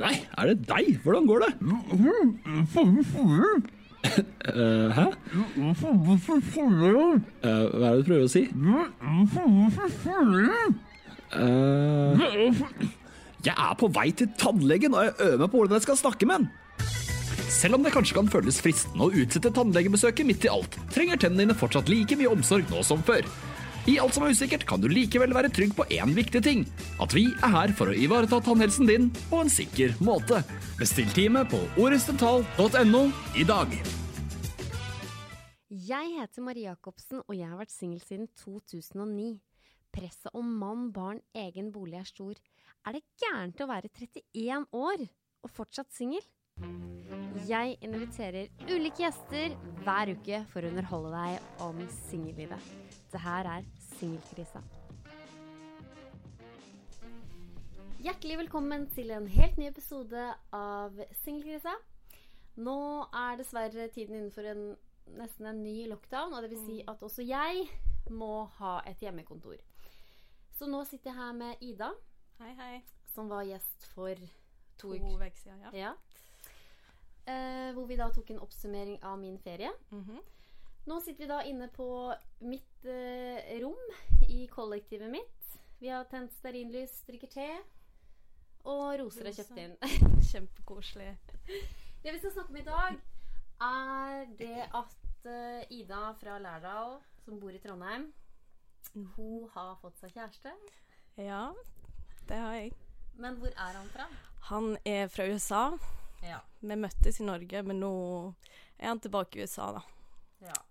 Nei, er det deg? Hvordan går det? Eh, hæ? Eh, hva er det du prøver å si? Eh, jeg er på vei til tannlegen, og jeg øver meg på hvordan jeg skal snakke med den. Selv om det kanskje kan føles fristende å utsette tannlegebesøket midt i alt, trenger tennene dine fortsatt like mye omsorg nå som før. I alt som er usikkert, kan du likevel være trygg på én viktig ting. At vi er her for å ivareta tannhelsen din på en sikker måte. Bestill time på oresdental.no i dag. Jeg heter Marie Jacobsen, og jeg har vært singel siden 2009. Presset om mann, barn, egen bolig er stor. Er det gærent å være 31 år og fortsatt singel? Jeg inviterer ulike gjester hver uke for å underholde deg om singellivet. Det her er Singelkrisa. Hjertelig velkommen til en helt ny episode av Singelkrisa. Nå er dessverre tiden innenfor en, nesten en ny lockdown, og det vil si at også jeg må ha et hjemmekontor. Så nå sitter jeg her med Ida, Hei, hei. som var gjest for to To uker siden, ja. Ja. Eh, hvor vi da tok en oppsummering av min ferie. Mhm. Nå sitter vi da inne på mitt eh, rom i kollektivet mitt. Vi har tent stearinlys, drikker te, og roser er kjøpt inn. Kjempekoselig. Det vi skal snakke om i dag, er det at eh, Ida fra Lærdal, som bor i Trondheim, hun har fått seg kjæreste. Ja, det har jeg. Men hvor er han fra? Han er fra USA. Ja. Vi møttes i Norge, men nå er han tilbake i USA, da. ja.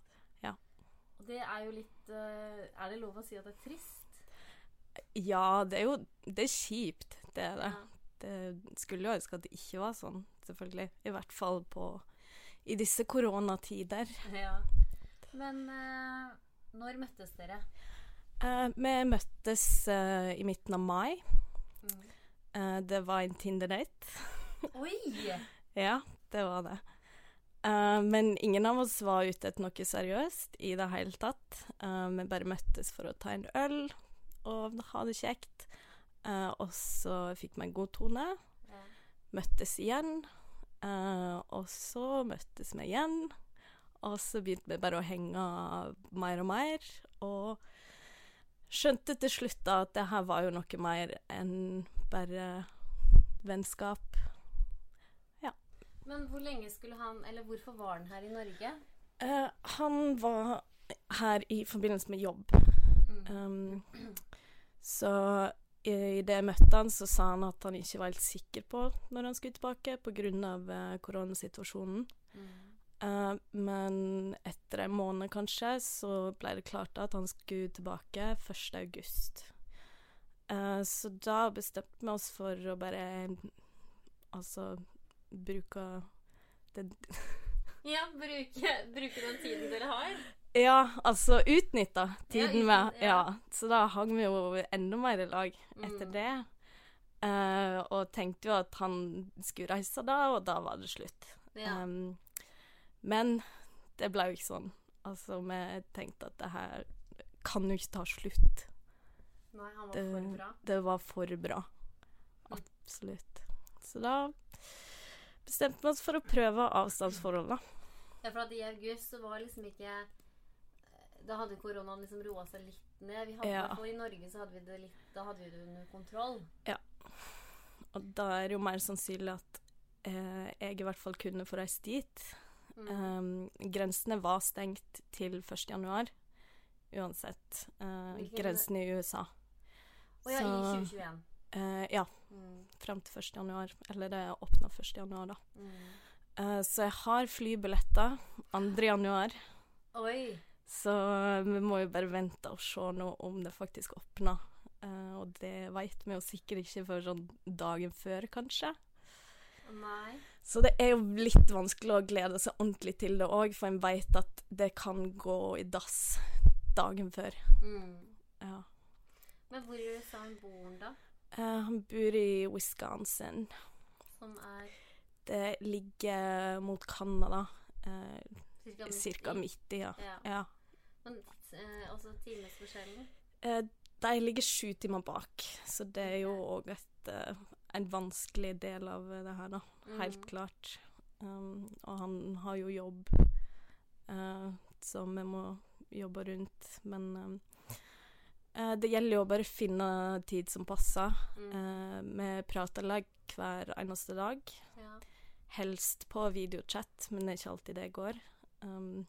Det er jo litt eh, Er det lov å si at det er trist? Ja, det er jo Det er kjipt, det er det. Ja. Det skulle jo ønske at det ikke var sånn, selvfølgelig. I hvert fall på i disse koronatider. Ja. Men eh, når møttes dere? Uh, vi møttes uh, i midten av mai. Mm. Uh, det var en Tinder-date. Oi! Ja, det var det. Eh, men ingen av oss var ute etter noe seriøst i det hele tatt. Uh, vi bare møttes for å ta en øl og ha det kjekt. Uh, og så fikk vi en god tone. Ja. Møttes igjen. og så møttes vi igjen. Og så begynte vi bare å henge mer og mer. Og skjønte til slutt da at det her var jo noe mer enn bare vennskap. Men hvor lenge skulle han Eller hvorfor var han her i Norge? Uh, han var her i forbindelse med jobb. Mm. Um, så i det jeg møtte han, så sa han at han ikke var helt sikker på når han skulle tilbake pga. Uh, koronasituasjonen. Mm. Uh, men etter en måned kanskje, så ble det klart at han skulle tilbake 1. august. Eh, så da bestemte vi oss for å bare altså bruke den Ja, bruke, bruke den tiden dere har. Ja, altså utnytta tiden Ja, med ja. ja. Så da hang vi jo enda mer i lag etter Mm. det. Uh, og tenkte jo at han skulle reise da, og da var det slutt. Ja. Um, men det ble jo ikke sånn. Altså, vi tenkte at det her kan jo ikke ta slutt. Nei, han var Det, for bra. det var for bra. Absolutt. Så da bestemte vi oss for å prøve avstandsforholdene. Ja, for at i august så var liksom ikke Da hadde koronaen liksom roa seg litt ned. Vi hadde, Ja. i Norge så hadde vi det litt Da hadde vi det under kontroll. Ja. Og da er det jo mer sannsynlig at eh, jeg i hvert fall kunne få reist dit. Mm. Um, grensene var stengt til 1. januar, uansett. Hvilken- grensene i USA. Og ja, i 2021. Eh, ja, Mm. Frem til 1. januar. Eller det åpna 1. januar, da. Mm. Eh, så jeg har flybilletter 2. januar. Oi! Så vi må jo bare vente og se nå om det faktisk åpner. Eh, og det veit vi jo sikkert ikke før sånn dagen før, kanskje. Nei. Så det er jo litt vanskelig å glede seg ordentlig til det òg, for en veit at det kan gå i dass dagen før. Mm. Ja. Men hvor i USA bor han da? Eh, han bor i Wisconsin. Som er Det ligger mot Canada. Eh, cirka Cirka midt i, ja. Ja. ja. Men eh, også timesforskjellen? Eh, de ligger sju timer bak, så det er jo òg eh, en vanskelig del av det her, da. Helt Mhm. klart. Um, og han har jo jobb uh, så vi må jobbe rundt, men um, det gjelder jo å bare finne tid som passer. Mm. Eh, vi prater lag hver eneste dag. ja. Helst på videochat, men det er ikke alltid det går. Um,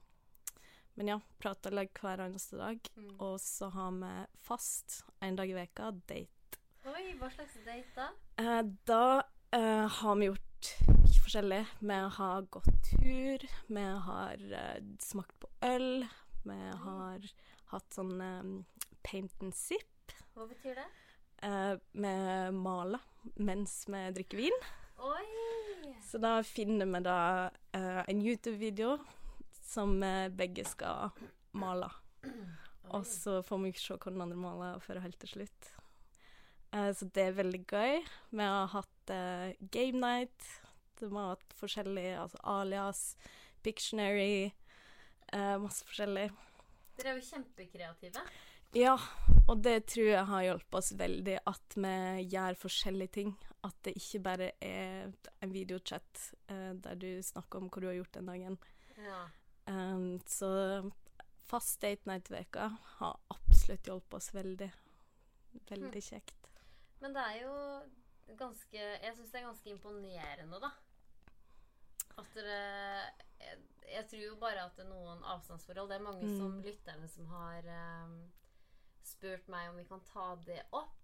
men ja, prater lag hver eneste dag. Mm. Og så har vi fast en dag i veka date. Oi, hva slags date da? Eh, da eh, har vi gjort mye forskjellig. Vi har gått tur, vi har eh, smakt på øl, vi har hatt sånn eh, paint and sip. Hva betyr det? Eh, vi maler mens vi drikker vin. Oi! Så da finner vi da eh, en YouTube-video som vi begge skal male. Og så får vi ikke se hva den andre maler før helt til slutt. Eh, så det er veldig gøy. Vi har hatt eh, game night. Vi har hatt forskjellig, altså alias, Pictionary, eh, masse forskjellig. Dere er jo kjempekreative. Ja, og det tror jeg har hjulpet oss veldig, at vi gjør forskjellige ting. At det ikke bare er en videochat eh, der du snakker om hva du har gjort den dagen. Ja. Um, så fast date night-veka har absolutt hjulpet oss veldig. Veldig kjekt. Men det er jo ganske Jeg syns det er ganske imponerende, da. At dere jeg, jeg tror jo bare at det er noen avstandsforhold Det er mange Mm. som lytterne som har um, spurt meg om vi kan ta det opp.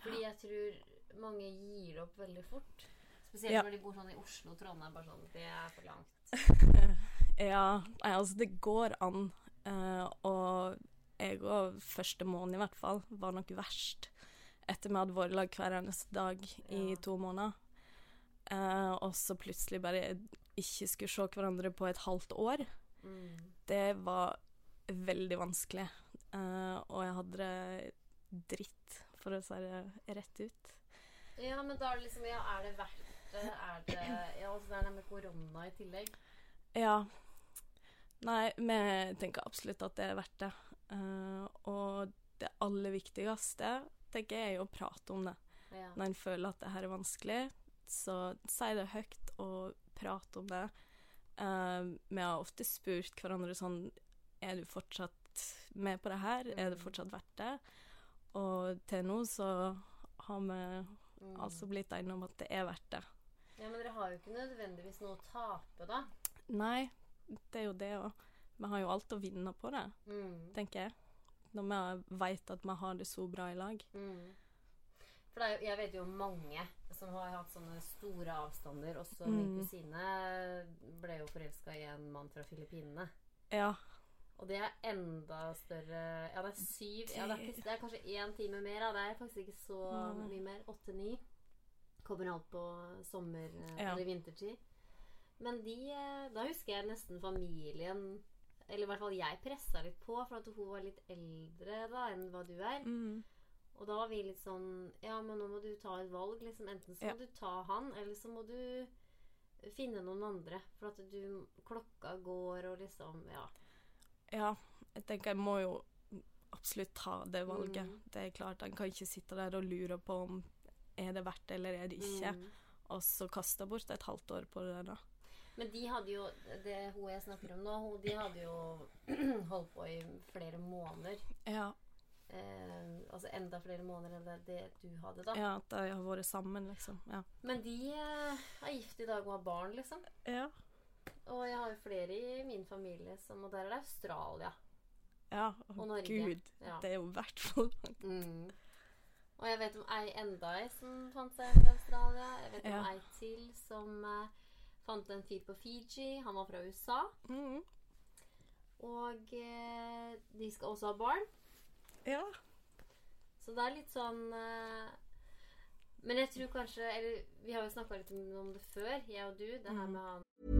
Fordi jeg tror mange gir opp veldig fort. Spesielt Ja. når de bor sånn i Oslo og Trondheim. Bare sånn, det er for langt. Ja, altså det går an. Uh, og jeg òg, første måned i hvert fall, var nok verst. Etter vi hadde vært i lag hver eneste dag i Ja. to måneder. Uh, og så plutselig bare ikke skulle se hverandre på et halvt år. Mm. Det var veldig vanskelig. Eh, og jeg hadde det dritt, for å si det rett ut. Ja, men da er det liksom Ja, er det verdt det? Er det Ja, altså det er det med korona i tillegg. Ja. Nei, vi tenker absolutt at det er verdt det. Uh, og det aller viktigste tenker jeg er å prate om det. Ja. Når en føler at det her er vanskelig, så si det høyt og prat om det. Uh, vi har ofte spurt hverandre sånn Er du fortsatt med på det her? Er det Mm. fortsatt verdt det? Og til nå så har vi Mm. altså blitt enige om at det er verdt det. Ja, men dere har jo ikke nødvendigvis noe å tape, da. Nei, det er jo det òg. Vi har jo alt å vinne på det, Mm. tenker jeg. Når vi veit at vi har det så bra i lag. Mm. For det jo, jeg vet jo mange som har hatt sånne store avstander. Også Mm. min kusine ble jo forelska i en mann fra Filippinene. Ja. Og det er enda større Ja, det er syv ja, det, er ikke, det er kanskje én time mer. Ja. Det er faktisk ikke så mye mer. Åtte-ni. Kommer alt på sommer- Ja. eller vintertid. Men de eh, Da husker jeg nesten familien Eller i hvert fall jeg pressa litt på, for at hun var litt eldre da enn hva du er. Mm. Og da var vi litt sånn Ja, men nå må du ta et valg. Liksom. Enten så må Ja. du ta han, eller så må du finne noen andre. For at du Klokka går, og liksom Ja. Ja, jeg tenker jeg må jo absolutt ta det valget. Mm. Det er klart, En kan ikke sitte der og lure på om er det verdt det eller er det ikke, Mm. og så kaste bort et halvt år på det. da. Men de hadde jo Det hun jeg snakker om nå, de hadde jo holdt på i flere måneder. Ja, Eh, altså enda flere måneder enn det, det du hadde, da. ja at de har vært sammen, liksom. Ja. Men de eh, er gift i dag og har barn, liksom. Ja. Og jeg har jo flere i min familie som Og der er det Australia. ja. Og Norge. Gud, Ja. det er jo i hvert fall Mm. Og jeg vet om ei enda ei som fant seg fra Australia. Jeg vet om Ja. ei til som eh, fant en fyr på Fiji. Han var fra USA. mm. Og eh, de skal også ha barn. Ja. Så det er litt sånn eh, Men jeg tror kanskje Eller vi har jo snakka litt om om det før, jeg og du. Det her med han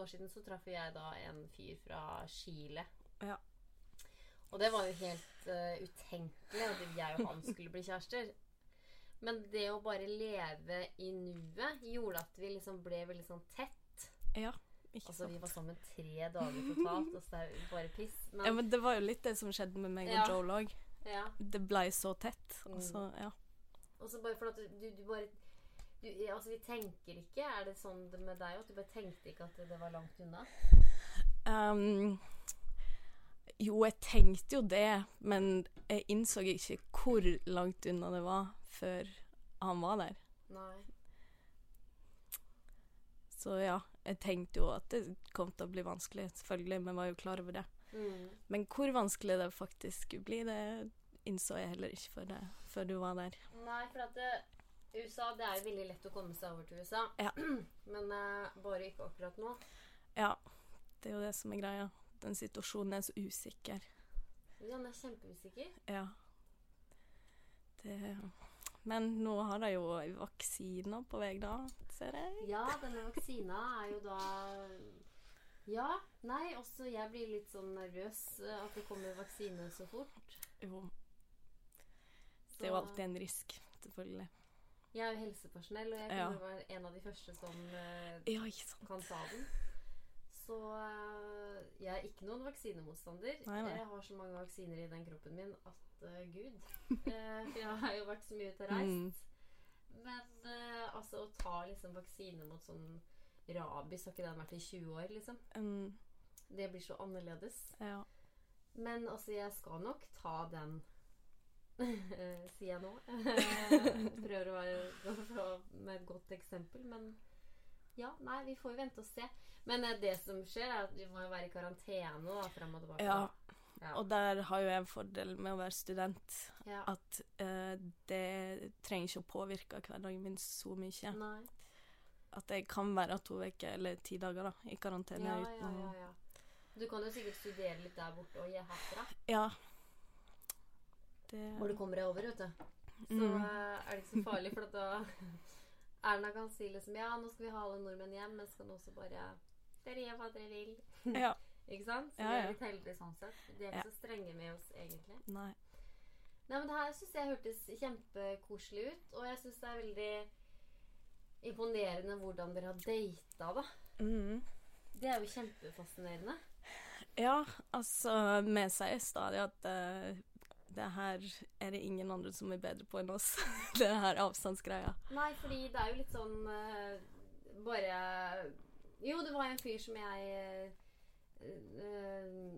Et år siden så traff jeg da en fyr fra Chile. Ja. Og det var jo helt uh, utenkelig at jeg og han skulle bli kjærester. Men det å bare leve i nuet gjorde at vi liksom ble veldig sånn tett. Ja, ikke Altså, vi var sammen tre dager totalt, og så det er jo bare piss. Men, Ja, men det var jo litt det som skjedde med meg og Ja. Joel òg. ja. Det blei så tett. Mm. Og så, ja. Og så bare for at du, du, du bare du, Altså, vi tenker ikke Er det sånn med deg òg? Du bare tenkte ikke at det var langt unna? Um, jo, jeg tenkte jo det, men jeg innså ikke hvor langt unna det var før han var der. Nei. Så ja, jeg tenkte jo at det kom til å bli vanskelig, selvfølgelig, men var jo klar over det. Mm. Men hvor vanskelig det faktisk skulle bli, det innså jeg heller ikke før, det, før du var der. Nei, for at det, USA Det er jo veldig lett å komme seg over til USA. Ja. Men uh, bare ikke akkurat nå. Ja, det er jo det som er greia. Den situasjonen er så usikker. Ja, Den er kjempeusikker. Ja. Det Men nå har de jo vaksiner på vei, da, ser jeg. Ja, denne vaksina er jo da Ja. Nei, også jeg blir litt sånn nervøs eh, at det kommer vaksine så fort. Jo, det er jo alltid en risk, selvfølgelig. Jeg er jo helsepersonell, og jeg Ja. kommer være en av de første som eh, Ja, kan ta den. Så eh, jeg er ikke noen vaksinemotstander. Nei, nei. Jeg har så mange vaksiner i den kroppen min at uh, gud. Uh, for jeg har jo vært så mye ute og reist. Mm. Men uh, altså å ta liksom vaksine mot sånn rabies, har ikke den vært i 20 år, liksom? Mm, Det blir så annerledes. ja. Men altså, jeg skal nok ta den. Sier jeg nå. Prøver å være med et godt eksempel, men ja, nei, vi får jo vente og se. Men eh, det som skjer, er at vi må jo være i karantene da, frem og tilbake. ja. Ja. Og der har jo jeg en fordel med å være student. Ja. At uh, det trenger ikke å påvirke hverdagen min så mye. Nei. At jeg kan være to uker eller ti dager da, i karantene Ja, ja, ja, ja. Du kan jo sikkert studere litt der borte og gi herfra. Ja. Det Når du kommer deg over, vet du. Så Mm. eh, er det ikke så farlig, for at da Erna kan si liksom Ja, nå skal vi ha alle nordmenn hjem, men skal nå også bare Dere gjør hva dere vil. Ja. Ikke sant? Så Ja, vi er ja. litt heldige sånn sett. De er ikke Ja. så strenge med oss, egentlig. Nei. Nei, men det her syns jeg hørtes kjempekoselig ut. Og jeg syns det er veldig imponerende hvordan dere har data, da. Mm. Det er jo kjempefascinerende. Ja, altså Vi sier stadig at eh, det her er det ingen andre som er bedre på enn oss. det her avstandsgreia. Nei, fordi det er jo litt sånn uh, Bare Jo, det var en fyr som jeg eh,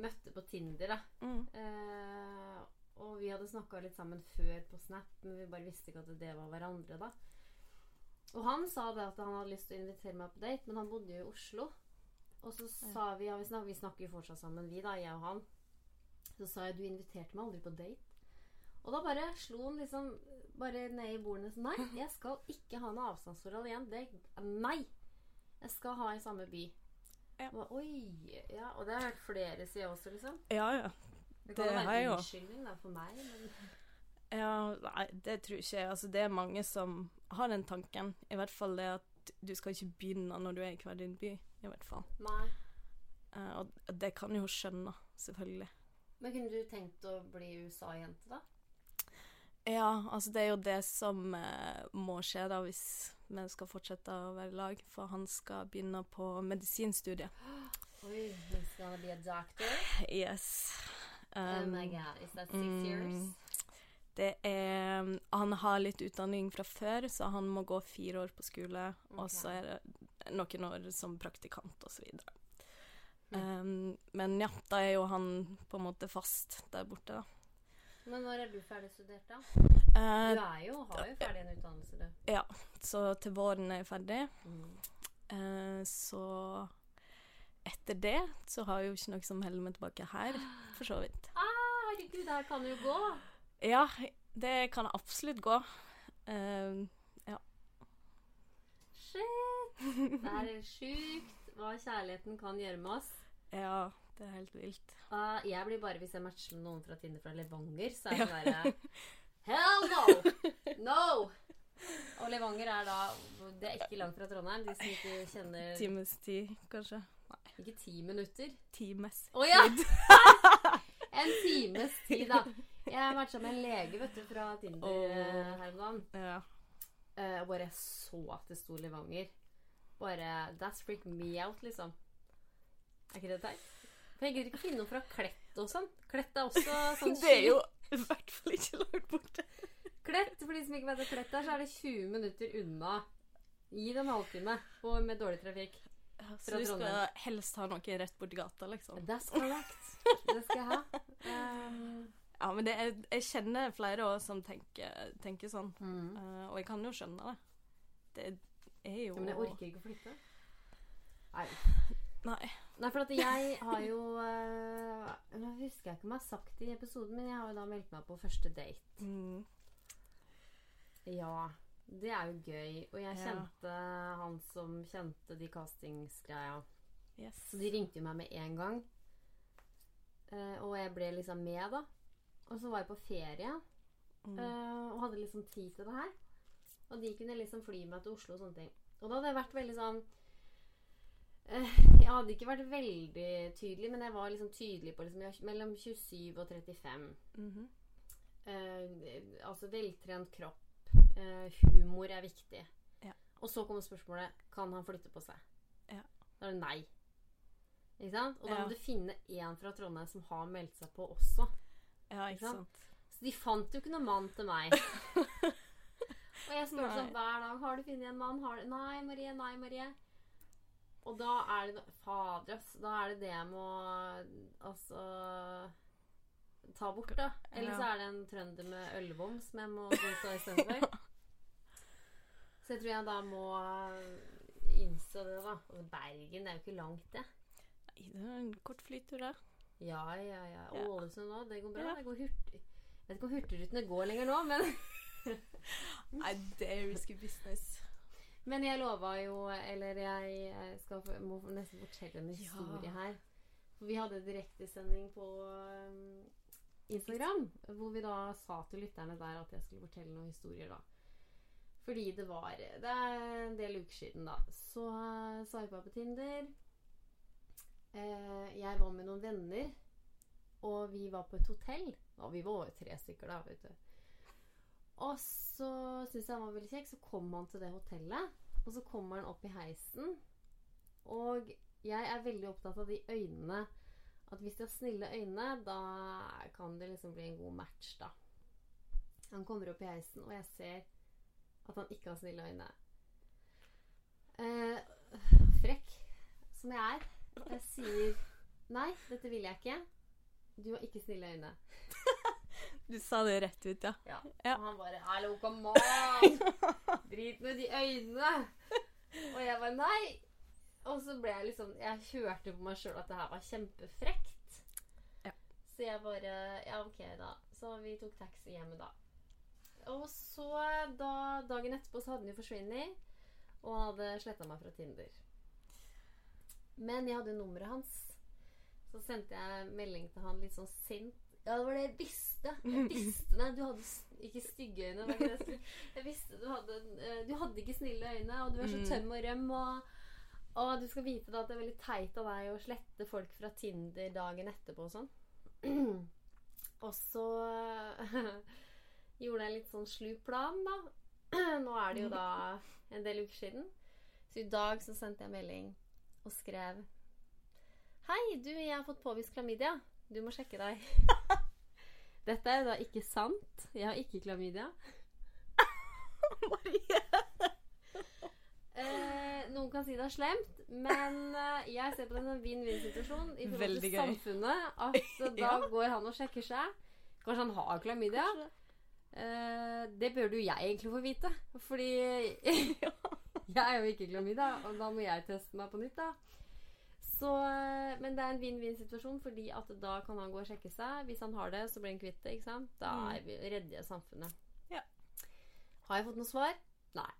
møtte på Tinder, da. Mm. Uh, og vi hadde snakka litt sammen før på Snap, men vi bare visste ikke at det var hverandre, da. Og han sa det at han hadde lyst til å invitere meg på date, men han bodde jo i Oslo. Og så sa vi ja, vi, snakker, vi snakker jo fortsatt sammen, vi da, jeg og han. Så sa jeg du inviterte meg aldri på date. Og da bare slo han liksom bare ned i bordene sånn Nei, jeg skal ikke ha noe avstandsforhold igjen. Det, nei! Jeg skal ha i samme by. Ja. Og, Oi! Ja, og det har jeg hørt flere si også, liksom. Ja, ja. Det kan Det har være en unnskyldning da, for meg, men Ja, nei, det tror ikke jeg. Altså, det er mange som har den tanken. I hvert fall det at du skal ikke begynne når du er i hver din by. I hvert fall. nei. Uh, og det kan jo skjønne, selvfølgelig. Men kunne du tenkt å bli USA-jente, da? Ja, altså det er jo det som eh, må skje da hvis vi skal fortsette å være i lag, for han skal begynne på medisinstudiet. Oi, he's gonna be a doctor? Yes. oh Um, my god, is that six years? mm, Det er Han har litt utdanning fra før, så han må gå fire år på skole, og så er det noen år som praktikant og så videre. Um, men ja, da er jo han på en måte fast der borte, da. Men når er du ferdig studert, da? Uh, Du er jo, har jo ferdig en utdannelse, du. ja, så til våren er jeg ferdig. Mm. Uh, så etter det så har jeg jo ikke noe som holder meg tilbake her, for så vidt. Ah, herregud, her kan du jo gå. Ja, det kan absolutt gå. Ja Shit. Det er sjukt hva kjærligheten kan gjøre med oss. ja, det er helt vilt. Uh, jeg blir bare, hvis jeg matcher med noen fra Tinder fra Levanger, så er det bare Hell no! No! Og Levanger er da Det er ikke langt fra Trondheim. De som ikke kjenner Times tid, kanskje. Ikke ti minutter. Times. Å ja! En times tid, da. Jeg matcha med en lege vet du, fra Tinder eh, her om dagen. Ja. Uh, bare så at det sto Levanger. Bare That's freak me out, liksom. Er ikke det teit? For jeg gidder ikke finne noe fra Klett og sånn. Klett er også sånn Det er jo i hvert fall ikke langt borte. Klett, for de som ikke vet hva Klett er, så er det 20 minutter unna. Gi en halvtime og med dårlig trafikk. Så du skal Trondheim. helst ha noe rett borti gata, liksom. That's correct. Det skal jeg ha. Um, Ja, men det er, jeg kjenner flere også som tenker, tenker sånn. mm. Uh, og jeg kan jo skjønne det. Det er jo ja, men jeg orker ikke å flytte. Nei. Nei. Nei, for at jeg har jo uh, Nå husker jeg ikke om jeg har sagt det i episoden, men jeg har jo da meldt meg på første date. Mm. Ja, det er jo gøy. Og jeg Ja. kjente han som kjente de castingsgreia. Yes. Så de ringte jo meg med en gang. Uh, og jeg ble liksom med, da. Og så var jeg på ferie Mm. uh, og hadde liksom tid til det her. Og de kunne liksom fly meg til Oslo og sånne ting. Og da hadde jeg vært veldig sånn eh, Jeg hadde ikke vært veldig tydelig, men jeg var liksom tydelig på liksom, jeg- mellom 27 og 35. Mhm. Eh, altså veltrent kropp. Eh, humor er viktig. Ja. Og så kommer spørsmålet kan han flytte på seg. Ja. Da er det nei. Ikke sant? Og da Ja. må du finne en fra Trondheim som har meldt seg på også. Ja, Ikke ikke sant? sant. Så de fant jo ikke noen mann til meg. og jeg spurte sånn hver dag har du funnet en mann. Har du? Nei, Marie. Nei, Marie. Og da er det Fader, ass. Da er det det jeg må Altså Ta bort, da. Eller så er det en trønder med ølvom som jeg må godta istedenfor. Så jeg tror jeg da må innse det, da. Og Bergen det er jo ikke langt, det. Nei, det er en kort flytur, det. Ja, ja, ja. Ja. Ålesund òg. Det går bra. Ja. Det går hurtig. Jeg vet ikke om Hurtigrutene går lenger nå, men Nei, det er risky business. Men jeg lova jo Eller jeg skal, må nesten fortelle en historie Ja. her. For vi hadde direktesending på um, Instagram, hvor vi da sa til lytterne der at jeg skulle fortelle noen historier, da. Fordi det var Det er en del uker siden, da. Så uh, sveipa jeg på Tinder. Eh, jeg var med noen venner, og vi var på et hotell. Og vi var tre stykker, da, vet du. Og så syntes jeg han var veldig kjekk. Så kom han til det hotellet. Og så kommer han opp i heisen. Og jeg er veldig opptatt av de øynene. At hvis de har snille øyne, da kan det liksom bli en god match, da. Han kommer opp i heisen, og jeg ser at han ikke har snille øyne. Eh, frekk som jeg er. Jeg sier nei, dette vil jeg ikke. Du har ikke snille øyne. Du sa det rett ut, ja. Ja. Ja. Og han bare 'Hallo, come on! Drit med de øynene!' Og jeg bare 'Nei!' Og så ble jeg liksom Jeg hørte på meg sjøl at det her var kjempefrekt. Ja. Så jeg bare Ja, OK, da. Så vi tok taxi hjem da. Og så, da, dagen etterpå, så hadde han jo forsvunnet. Og han hadde sletta meg fra Tinder. Men jeg hadde nummeret hans. Så sendte jeg melding til han litt sånn sint. Ja, det var det jeg visste. Jeg visste det. Du hadde ikke stygge øyne. Jeg visste du hadde eh, Du hadde ikke snille øyne, og du er så Mm. tøm og røm, og Og du skal vite da at det er veldig teit av deg å slette folk fra Tinder dagen etterpå og sånn. og så gjorde jeg litt sånn slu plan, da. Nå er det jo da en del uker siden. Så i dag så sendte jeg melding og skrev Hei, du, jeg har fått påvist klamydia. Du må sjekke deg. Dette er da ikke sant. Jeg har ikke klamydia. Eh, noen kan si det er slemt, men eh, jeg ser på det som en vinn-vinn-situasjon i forhold til samfunnet. At eh, da Ja. går han og sjekker seg. Kanskje han har klamydia. Eh, det bør jo jeg egentlig få vite. Fordi jeg er jo ikke klamydia, og da må jeg teste meg på nytt, da. Så, eh, men det er en vinn-vinn-situasjon, fordi at da kan han gå og sjekke seg. Hvis han har det, så blir han kvitt det. ikke sant? Da vi, redder jeg samfunnet. Ja. Har jeg fått noe svar? Nei.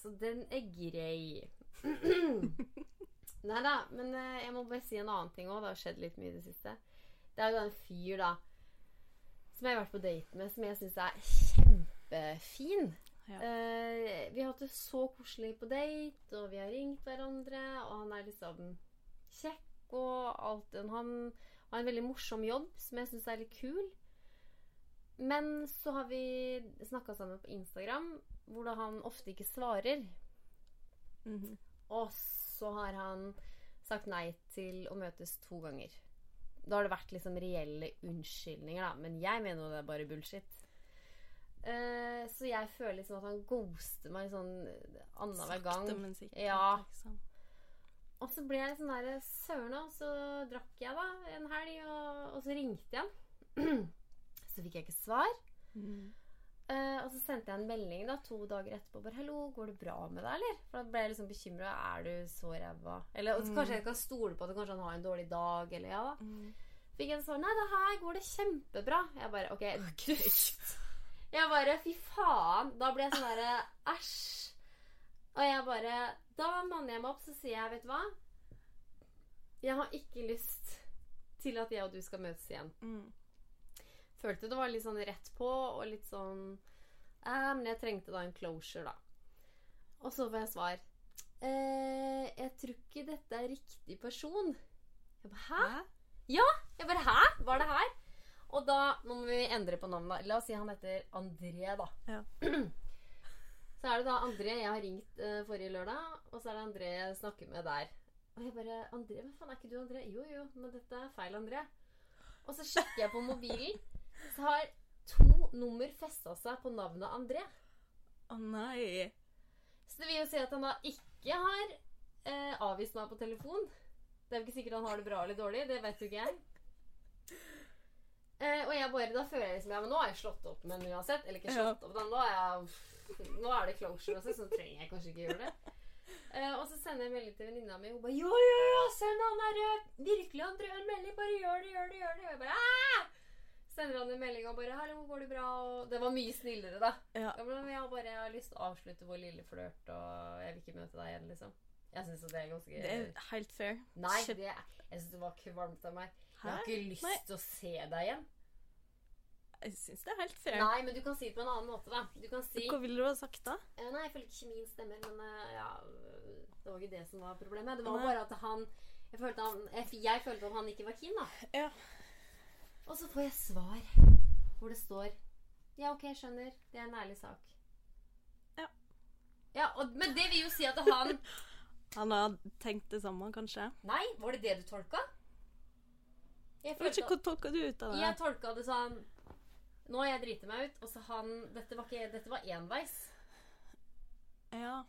Så den er grei. Nei da, men eh, jeg må bare si en annen ting òg. Det har skjedd litt mye i det siste. Det er jo en fyr, da, som jeg har vært på date med, som jeg syns er kjempefin. Ja. Uh, vi har hatt det så koselig på date, og vi har ringt hverandre, og han er liksom kjekk og alt. Han har en veldig morsom jobb som jeg syns er litt kul. Men så har vi snakka sammen på Instagram, hvor da han ofte ikke svarer. Mhm. Og så har han sagt nei til å møtes to ganger. Da har det vært liksom reelle unnskyldninger, da. Men jeg mener jo det er bare bullshit. Eh, så jeg føler liksom at han ghoster meg sånn annenhver gang. Sakte, men sikkert. Ja. Liksom. Og så ble jeg sånn der Søren, og så drakk jeg da en helg, og, og så ringte jeg han. så fikk jeg ikke svar. Mm. Uh, og så sendte jeg en melding da to dager etterpå. Bare 'Hallo, går det bra med deg, eller?' For da ble jeg liksom bekymra. Er du så ræva? Eller mm. kanskje jeg kan stole på at kanskje han har en dårlig dag, eller ja da. Mm. Fikk jeg svar 'Nei, det her går det kjempebra'. Jeg bare OK, dust. Jeg bare Fy faen. Da ble jeg sånn derre Æsj. Og jeg bare Da manner jeg meg opp, så sier jeg, vet du hva Jeg har ikke lyst til at jeg og du skal møtes igjen Mm. følte det var litt sånn rett på, og litt sånn eh, Men jeg trengte da en closure, da. Og så får jeg svar. Eh, jeg tror ikke dette er riktig person. Jeg bare Hæ? Ja! Jeg bare Hæ? Var det her? Og da Nå må vi endre på navnet. La oss si han heter André, da. Ja. Så er det da André jeg har ringt uh, forrige lørdag, og så er det André jeg snakker med der. Og jeg bare André, men faen, er ikke du André? Jo, jo, men dette er feil André. Og så sjekker jeg på mobilen, så har to nummer festa seg på navnet André. Å nei. Så det vil jo si at han da ikke har eh, avvist meg på telefon. Det er jo ikke sikkert han har det bra eller dårlig. Det vet jo ikke jeg. Eh, og jeg bare, da føler jeg liksom Ja, men nå har jeg slått opp med den uansett. Eller ikke slått opp, den, Nå er, jeg, nå er det closure også, så trenger jeg kanskje ikke gjøre det. Uh, og så sender jeg melding til venninna mi. Hun bare 'Jo, jo, jo, send han der eh, virkelig han en melding. Bare gjør det, gjør det, gjør det. Og jeg bare Aah! Sender han en melding og bare 'Hallo, går det bra?' Og det var mye snillere, da. Ja. Jeg, bare, jeg bare jeg har lyst til å avslutte vår lille flørt, og jeg vil ikke møte deg igjen, liksom. Jeg syns det er ganske Det er helt fair. Nei, det, jeg syns det var kvalmt av meg. Jeg har ikke lyst til å se deg igjen. Jeg syns det er helt fair. Nei, men du kan si det på en annen måte, da. Du kan si Hva ville du ha sagt da? Eh, Nei, jeg føler ikke kjemien stemmer, men eh, ja øh, Det var ikke det som var problemet. Det var Nei. bare at han Jeg følte, han, jeg, jeg følte at han ikke var keen, da. Ja. Og så får jeg svar hvor det står Ja, OK, skjønner. Det er en ærlig sak. Ja. Ja, og, Men det vil jo si at han Han har tenkt det samme, kanskje. Nei, var det det du tolka? Jeg Jeg vet ikke, Hva tolka du ut av det? Jeg tolka det sånn Nå har jeg driti meg ut, og så han Dette var, ikke, dette var enveis. Ja.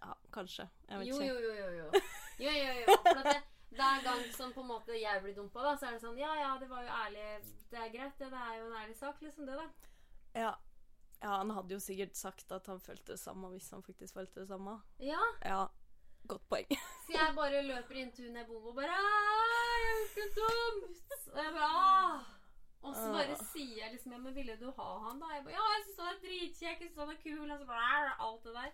ja, kanskje. Jeg vet Jo, ikke. jo, jo, jo. jo. jo, jo, jo. For at det, hver gang som på en måte jeg blir dumpa, da, så er det sånn Ja, ja, det var jo ærlig. Det er greit, det. Det er jo en ærlig sak, liksom, det, da. Ja. ja, han hadde jo sikkert sagt at han følte det samme hvis han faktisk følte det samme. Ja. Ja, godt poeng. Så jeg bare løper inn til hun jeg bor med, og bare «Ah, Jeg husker dumt! Og jeg bare ah. Og så bare Ah. sier jeg liksom Ja, men ville du ha han, da? Jeg bare Ja, jeg syns han er dritkjekk, jeg syns han er kul. Og så bare Alt det der.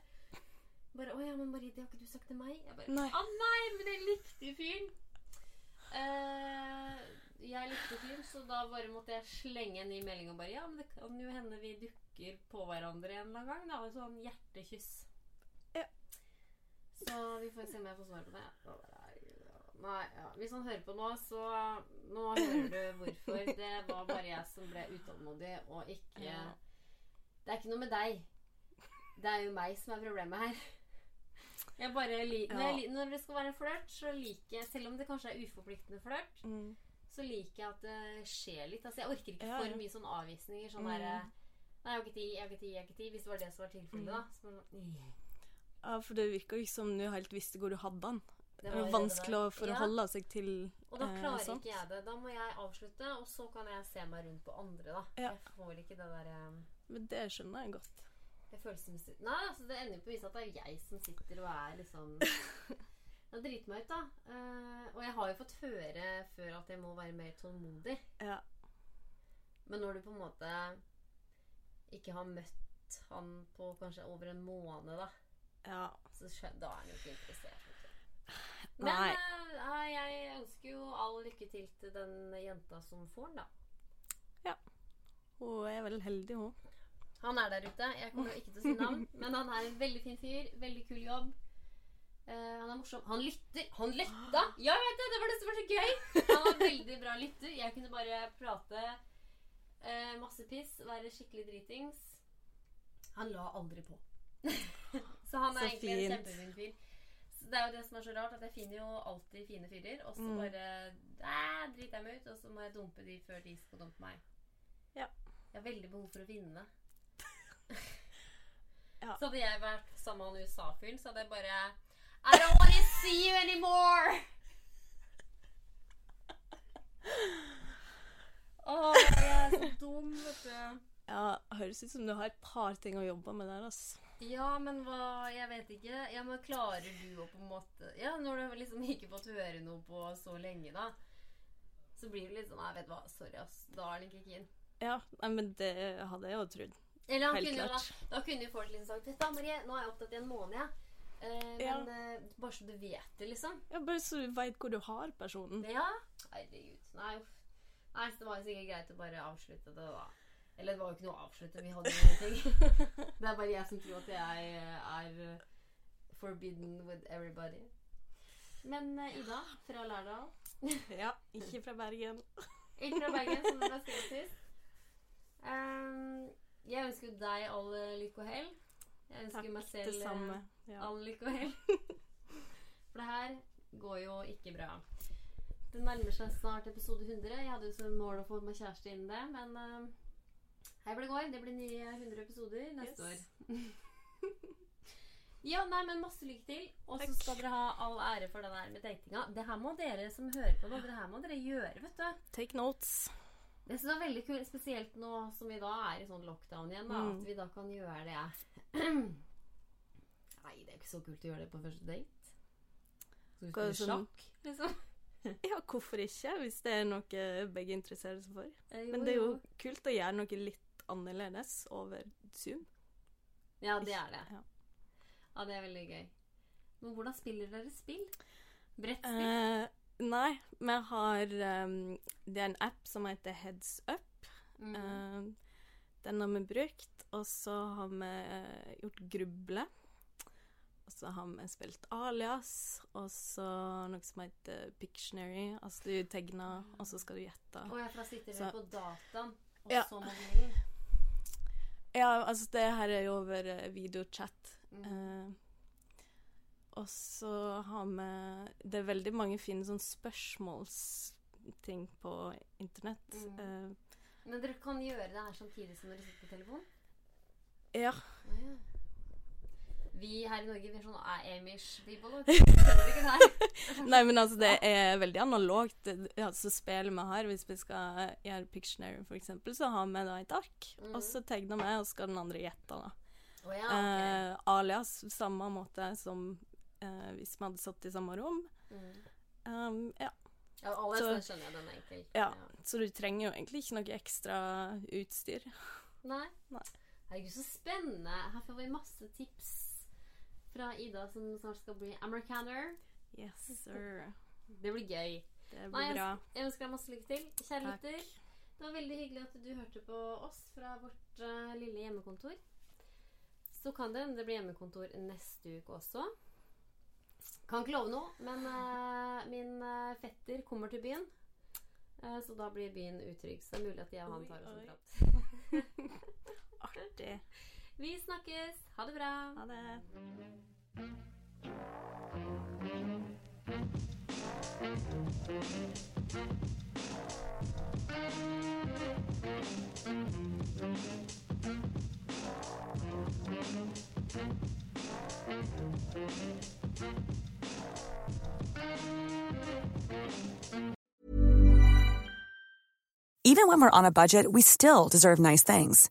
Bare Å ja, men Marie, det har ikke du sagt til meg? Jeg bare Nei. Å nei, men jeg likte fyren. Eh, jeg likte fyren, så da bare måtte jeg slenge en ny melding og bare Ja, men det kan jo hende vi dukker på hverandre en eller annen gang. Da. Og sånn hjertekyss. Ja. Så vi får se om jeg får svar på det. Nei, ja. Hvis han hører på nå, så Nå hører du hvorfor. Det var bare jeg som ble utålmodig, og ikke Ja. Det er ikke noe med deg. Det er jo meg som er problemet her. Jeg bare li når, jeg, Ja. når det skal være en flørt, så liker jeg Selv om det kanskje er uforpliktende flørt, Mm. så liker jeg at det skjer litt. Altså, jeg orker ikke for mye sånne avvisninger. Sånn Mm. derre Nei, jeg har ikke tid, jeg har ikke tid, jeg har ikke tid. Hvis det var det som var tilfellet, Mm. da. Så, Ja, for det virka ikke som du helt visste hvor du hadde den. Det det vanskelig å forholde seg til Og da eh, klarer eh, ikke jeg det. Da må jeg avslutte, og så kan jeg se meg rundt på andre, da. Ja. Jeg får ikke det derre um... Men det skjønner jeg godt. Det følelsesmessig Nei, altså det ender jo på å vise at det er jeg som sitter og er liksom Jeg driter meg ut, da. Uh, og jeg har jo fått høre før at jeg må være mer tålmodig. Ja. Men når du på en måte ikke har møtt han på kanskje over en måned, da, ja. så da er han jo ikke interessert. Men eh, jeg ønsker jo all lykke til til den jenta som får den, da. Ja. Hun er vel heldig, hun. Han er der ute. Jeg kommer jo ikke til å si navn, men han er en veldig fin fyr. Veldig kul jobb. Uh, han er morsom. Han lytter. Han lytta! Ja, jeg vet det! Det var det som var så gøy! Han var veldig bra lytter. Jeg kunne bare prate uh, masse piss, være skikkelig dritings. Han la aldri på. så han er Så egentlig en fint. kjempefin fyr. Det er jo det som er så rart, at jeg finner jo alltid fine fyrer, og så Mm. bare driter jeg meg ut, og så må jeg dumpe de før de skal dumpe meg. Ja. Jeg har veldig behov for å vinne. Ja. Så hadde jeg vært sammen med han USA-fyren, så hadde jeg bare I don't want to see you anymore! Åh, jeg er så dum, vet du. Ja, høres ut som du har et par ting å jobbe med der, altså. Ja, men hva Jeg vet ikke. Ja, men Klarer du å på en måte Ja, når du liksom ikke fått høre noe på så lenge, da, så blir du litt sånn Nei, vet du hva, sorry, ass. Da er han ikke keen. Ja, nei, men det hadde jeg jo trodd. Eller han Helt kunne klart. da, da kunne jo folk liksom sagt Vet du, Marie, nå er jeg opptatt i en måned, jeg. Eh, Ja. Men eh, bare så du vet det, liksom. Ja, bare så du veit hvor du har personen. Ja. Herregud. Nei, uff. Nei, så det var jo sikkert greit å bare avslutte det, da. Eller det var jo ikke noe å avslutte, vi hadde ingenting. det er bare jeg som tror at jeg eh, er eh, forbidden with everybody. Men eh, Ida fra Lærdal, Ja, ikke fra Bergen. ikke fra Bergen, som du ble skrevet sist. Um, jeg ønsker deg all lykke og hell. Jeg ønsker Takk, meg selv. Ja. all lykke og hell. For det her går jo ikke bra. Det nærmer seg snart episode 100. Jeg hadde jo som mål å få meg kjæreste innen det, men uh, hei hvor det går. Det blir nye 100 episoder neste Yes. år. ja, nei, men masse lykke til. Og så skal dere ha all ære for det der med datinga. Det her må dere som hører på nå, det her må dere gjøre, vet du. Take notes. Det det er veldig kult, spesielt nå som vi da er i sånn lockdown igjen, da, Mm. at vi da kan gjøre det. Nei, det er ikke så kult å gjøre det på første date. Så Hva er spille sjakk, liksom. Ja, hvorfor ikke, hvis det er noe begge interesserer seg for. Eh, Men det er jo kult å gjøre noe litt annerledes over Zoom. Ja, det er det. Ja. Ja, det er veldig gøy. Men hvordan spiller dere spill? Brettspill? Eh, nei, vi har um, Det er en app som heter Heads Up. Mm. Uh, den har vi brukt, og så har vi uh, gjort Gruble. Og så har vi spilt Alias, og så noe som heter Pictionary. Altså du tegner, og så skal du gjette. Åja, for da sitter dere på dataen, og Ja. så mobilen. Ja, altså det her er jo over eh, videochat. Mm. Eh, og så har vi Det er veldig mange fine sånn spørsmålsting på internett. Mm. Eh, Men dere kan gjøre det her samtidig som dere sitter på telefon? ja. Ja. Vi her i Norge vi er sånn "Ah, Amish people. vet du. Skjønner ikke det her. Nei, men altså, det er veldig analogt. Altså, spillet vi har, hvis vi skal gjøre Pictionary, eksempel, så har vi da et ark, mm. og så tegner vi, og så skal den andre gjette, da. Oh, ja, okay. Eh, alias samme måte som eh, hvis vi hadde satt i samme rom. Mm. Um, ja. Ja, alias, så- skjønner jeg den egentlig. Ja, så du trenger jo egentlig ikke noe ekstra utstyr. Nei. Nei. Herregud, så spennende. Her får vi masse tips fra Ida, som snart skal bli americaner. Yes, sir. Det blir gøy. Det Nei, blir bra. Jeg ønsker deg masse lykke til. Kjære lytter, det var veldig hyggelig at du hørte på oss fra vårt uh, lille hjemmekontor. Så kan det hende det blir hjemmekontor neste uke også. Kan ikke love noe, men uh, min uh, fetter kommer til byen. Så da blir byen utrygg. Så det er mulig at jeg og han tar oss en prat. Artig. Vi snakkes. Ha det bra. Ha det. Even when we're on a budget, we still deserve nice things.